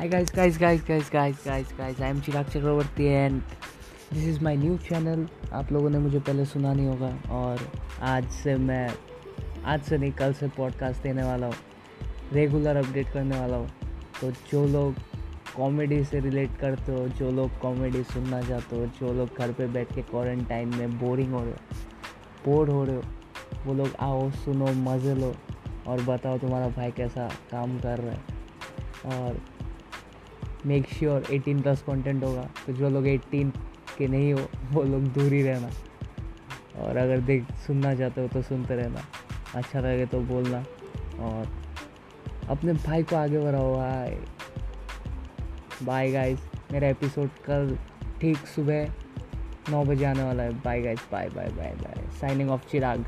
Hi guys, guys, guys, guys, guys, guys, guys. I am Chirag Chakravarti and this is my new channel आप लोगों ने मुझे पहले सुना नहीं होगा और आज से मैं आज से नहीं कल से पॉडकास्ट देने वाला हूँ। रेगुलर अपडेट करने वाला हूँ। तो जो लोग कॉमेडी से रिलेट करते हो जो लोग कॉमेडी सुनना चाहते हो जो लोग घर पे बैठ के क्वारंटाइन में बोरिंग हो रहे हो बोर हो रहे हो वो लोग आओ सुनो मज़े लो और बताओ तुम्हारा भाई कैसा काम कर रहा है। और मेक श्योर 18 प्लस कंटेंट होगा। तो जो लोग 18 के नहीं हो, वो लोग दूर ही रहना। और अगर देख, सुनना चाहते हो तो सुनते रहना। अच्छा लगे तो बोलना। और अपने भाई को आगे बढ़ाओ, भाई। बाय गाइस मेरा एपिसोड कल ठीक सुबह नौ बजे आने वाला है। Bye guys bye bye bye bye signing off Chirag.